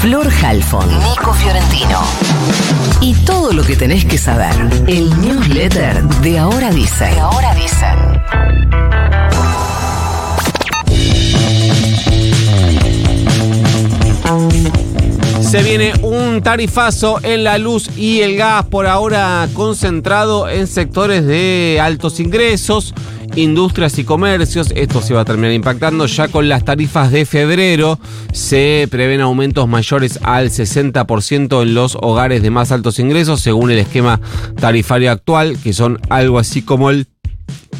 Flor Halfon, Nico Fiorentino. Y todo lo que tenés que saber. El newsletter de Ahora Dicen. De Ahora Dicen. Se viene un tarifazo en la luz y el gas por ahora concentrado en sectores de altos ingresos, industrias y comercios. Esto se va a terminar impactando ya con las tarifas de febrero. Se prevén aumentos mayores al 60% en los hogares de más altos ingresos según el esquema tarifario actual, que son algo así como el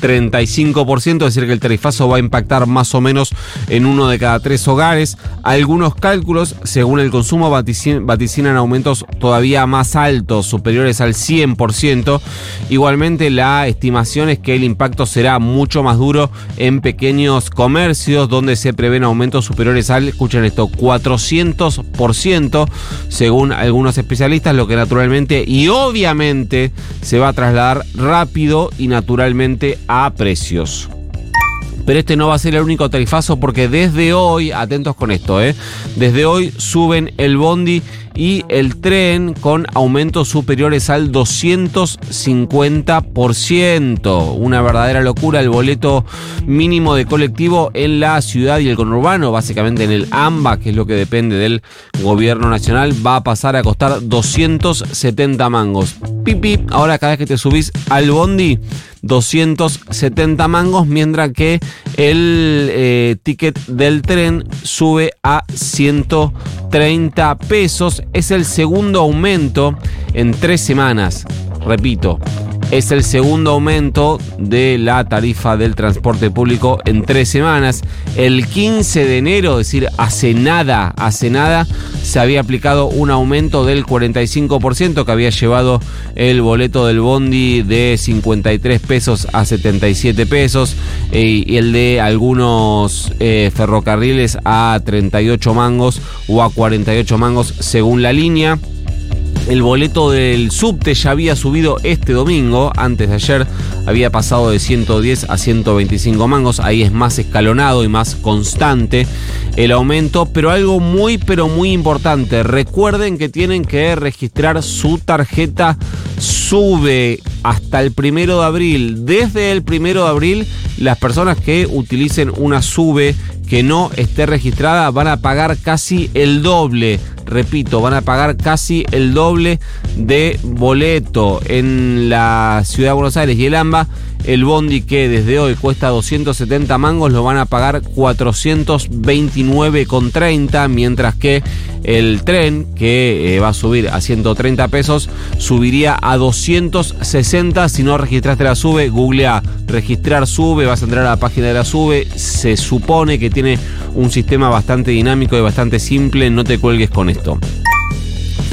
35%, es decir, que el tarifazo va a impactar más o menos en uno de cada tres hogares. Algunos cálculos, según el consumo, vaticin- vaticinan aumentos todavía más altos, superiores al 100%. Igualmente, la estimación es que el impacto será mucho más duro en pequeños comercios, donde se prevén aumentos superiores al, escuchen esto, 400%, según algunos especialistas, lo que naturalmente y obviamente se va a trasladar rápido y naturalmente a precios. Pero este no va a ser el único tarifazo porque desde hoy, atentos con esto, ¿eh? desde hoy suben el bondi y el tren con aumentos superiores al 250%. Una verdadera locura el boleto mínimo de colectivo en la ciudad y el conurbano, básicamente en el AMBA, que es lo que depende del gobierno nacional, va a pasar a costar 270 mangos. Pipi, ahora cada vez que te subís al bondi, 270 mangos, mientras que el eh, ticket del tren sube a 130 pesos. Es el segundo aumento en tres semanas. Repito, es el segundo aumento de la tarifa del transporte público en tres semanas. El 15 de enero, es decir, hace nada, hace nada, se había aplicado un aumento del 45% que había llevado el boleto del bondi de 53 pesos a 77 pesos eh, y el de algunos eh, ferrocarriles a 38 mangos o a 48 mangos según la línea. El boleto del subte ya había subido este domingo, antes de ayer había pasado de 110 a 125 mangos, ahí es más escalonado y más constante el aumento, pero algo muy pero muy importante, recuerden que tienen que registrar su tarjeta sube. Hasta el primero de abril. Desde el primero de abril, las personas que utilicen una sube que no esté registrada van a pagar casi el doble. Repito, van a pagar casi el doble de boleto en la ciudad de Buenos Aires y el AMBA. El bondi que desde hoy cuesta 270 mangos lo van a pagar 429,30, mientras que el tren que eh, va a subir a 130 pesos subiría a 260 si no registraste la sube. Googlea registrar sube, vas a entrar a la página de la sube. Se supone que tiene un sistema bastante dinámico y bastante simple, no te cuelgues con esto.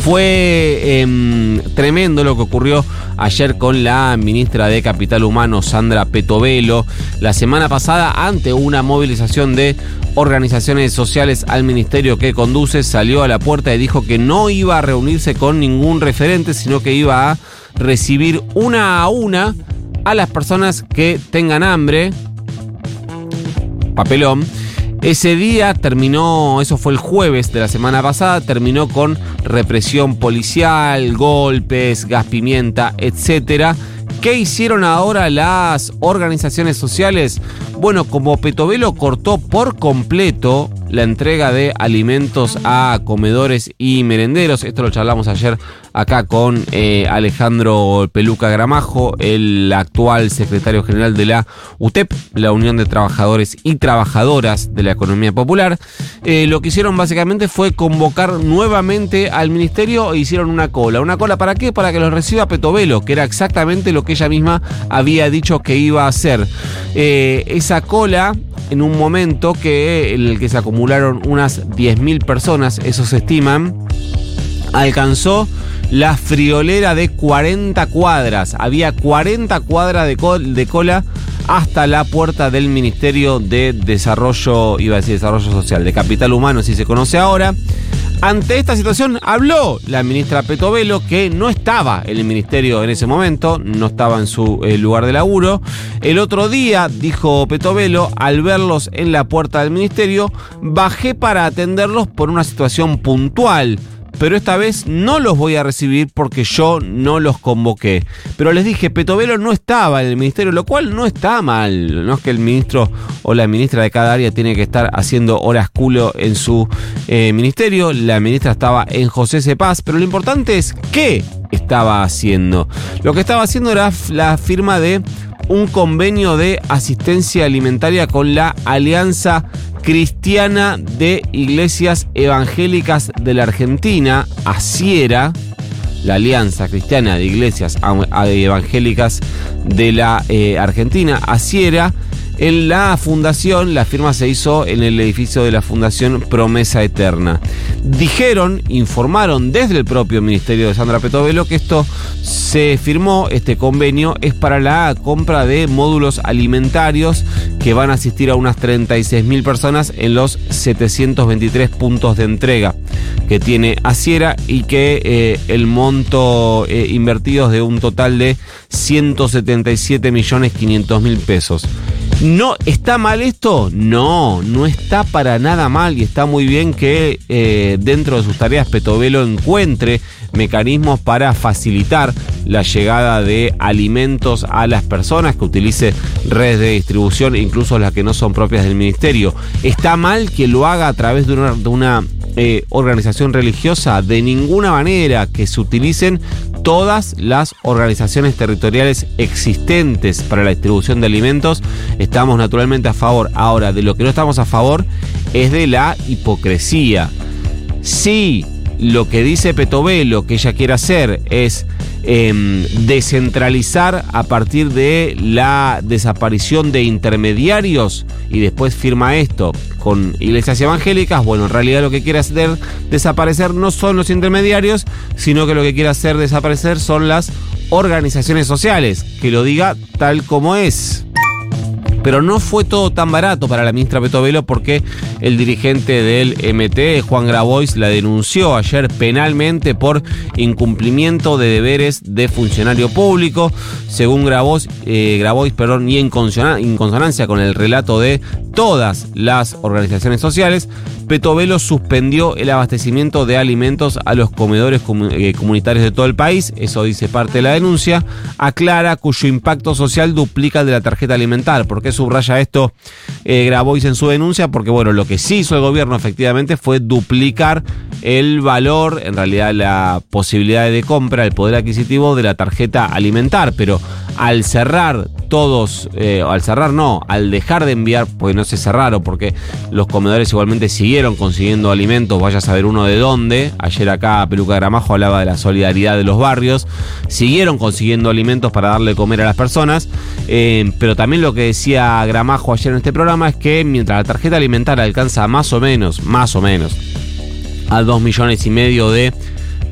Fue em, tremendo lo que ocurrió ayer con la ministra de Capital Humano, Sandra Petovelo. La semana pasada, ante una movilización de organizaciones sociales al ministerio que conduce, salió a la puerta y dijo que no iba a reunirse con ningún referente, sino que iba a recibir una a una a las personas que tengan hambre. Papelón. Ese día terminó, eso fue el jueves de la semana pasada, terminó con represión policial, golpes, gas pimienta, etcétera. ¿Qué hicieron ahora las organizaciones sociales? Bueno, como Petovelo cortó por completo la entrega de alimentos a comedores y merenderos, esto lo charlamos ayer acá con eh, Alejandro Peluca Gramajo, el actual secretario general de la UTEP, la Unión de Trabajadores y Trabajadoras de la Economía Popular. Eh, lo que hicieron básicamente fue convocar nuevamente al ministerio e hicieron una cola. ¿Una cola para qué? Para que los reciba Petovelo, que era exactamente lo que ella misma había dicho que iba a hacer. Eh, esa cola en un momento que el que se acumularon unas 10.000 personas, eso se estiman, alcanzó la friolera de 40 cuadras. Había 40 cuadras de, col- de cola hasta la puerta del Ministerio de Desarrollo, iba a Desarrollo Social, de Capital Humano, si se conoce ahora. Ante esta situación habló la ministra Petovelo, que no estaba en el ministerio en ese momento, no estaba en su eh, lugar de laburo. El otro día, dijo Petovelo, al verlos en la puerta del ministerio, bajé para atenderlos por una situación puntual pero esta vez no los voy a recibir porque yo no los convoqué. Pero les dije, Petovelo no estaba en el ministerio, lo cual no está mal. No es que el ministro o la ministra de cada área tiene que estar haciendo horas culo en su eh, ministerio. La ministra estaba en José Cepaz, pero lo importante es qué estaba haciendo. Lo que estaba haciendo era la firma de un convenio de asistencia alimentaria con la Alianza Cristiana de Iglesias Evangélicas de la Argentina, ASIERA, la Alianza Cristiana de Iglesias Evangélicas de la eh, Argentina, ASIERA, en la fundación, la firma se hizo en el edificio de la Fundación Promesa Eterna. Dijeron, informaron desde el propio Ministerio de Sandra Petovelo que esto se firmó, este convenio es para la compra de módulos alimentarios que van a asistir a unas 36 mil personas en los 723 puntos de entrega que tiene Asiera y que eh, el monto eh, invertido es de un total de 177 millones 500 mil pesos. ¿No está mal esto? No, no está para nada mal y está muy bien que eh, dentro de sus tareas Petovelo encuentre mecanismos para facilitar la llegada de alimentos a las personas, que utilice redes de distribución, incluso las que no son propias del ministerio. ¿Está mal que lo haga a través de una, eh, organización religiosa? De ninguna manera que se utilicen todas las organizaciones territoriales existentes para la distribución de alimentos, estamos naturalmente a favor. Ahora, de lo que no estamos a favor es de la hipocresía. Si lo que dice Petovelo que ella quiere hacer es em, descentralizar a partir de la desaparición de intermediarios. Y después firma esto con iglesias evangélicas, bueno, en realidad lo que quiere hacer desaparecer no son los intermediarios, sino que lo que quiere hacer desaparecer son las organizaciones sociales, que lo diga tal como es. Pero no fue todo tan barato para la ministra Petovelo porque el dirigente del MT, Juan Grabois, la denunció ayer penalmente por incumplimiento de deberes de funcionario público. Según Grabois, eh, Grabois perdón, y en consonancia con el relato de todas las organizaciones sociales, Petovelo suspendió el abastecimiento de alimentos a los comedores eh, comunitarios de todo el país, eso dice parte de la denuncia, aclara cuyo impacto social duplica el de la tarjeta alimentar. ¿Por qué subraya esto eh, Grabois en su denuncia? Porque bueno, lo que sí hizo el gobierno efectivamente fue duplicar el valor, en realidad la posibilidad de compra, el poder adquisitivo de la tarjeta alimentar, pero al cerrar todos, eh, al cerrar no, al dejar de enviar, pues no se cerraron porque los comedores igualmente siguieron consiguiendo alimentos, vaya a saber uno de dónde, ayer acá Peluca Gramajo hablaba de la solidaridad de los barrios, siguieron consiguiendo alimentos para darle comer a las personas, eh, pero también lo que decía Gramajo ayer en este programa es que mientras la tarjeta alimentaria alcanza más o menos, más o menos, a dos millones y medio de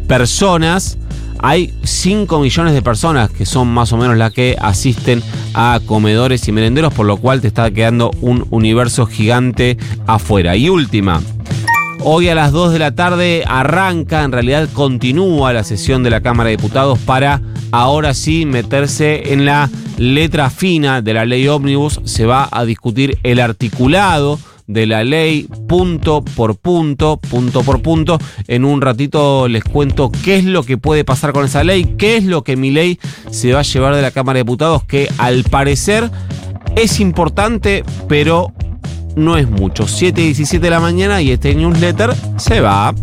personas, hay 5 millones de personas que son más o menos las que asisten a comedores y merenderos, por lo cual te está quedando un universo gigante afuera. Y última, Hoy a las 2 de la tarde arranca, en realidad continúa la sesión de la Cámara de Diputados para ahora sí meterse en la letra fina de la ley ómnibus. Se va a discutir el articulado de la ley punto por punto, punto por punto. En un ratito les cuento qué es lo que puede pasar con esa ley, qué es lo que mi ley se va a llevar de la Cámara de Diputados, que al parecer es importante, pero no es mucho. 7 y 17 de la mañana y este newsletter se va.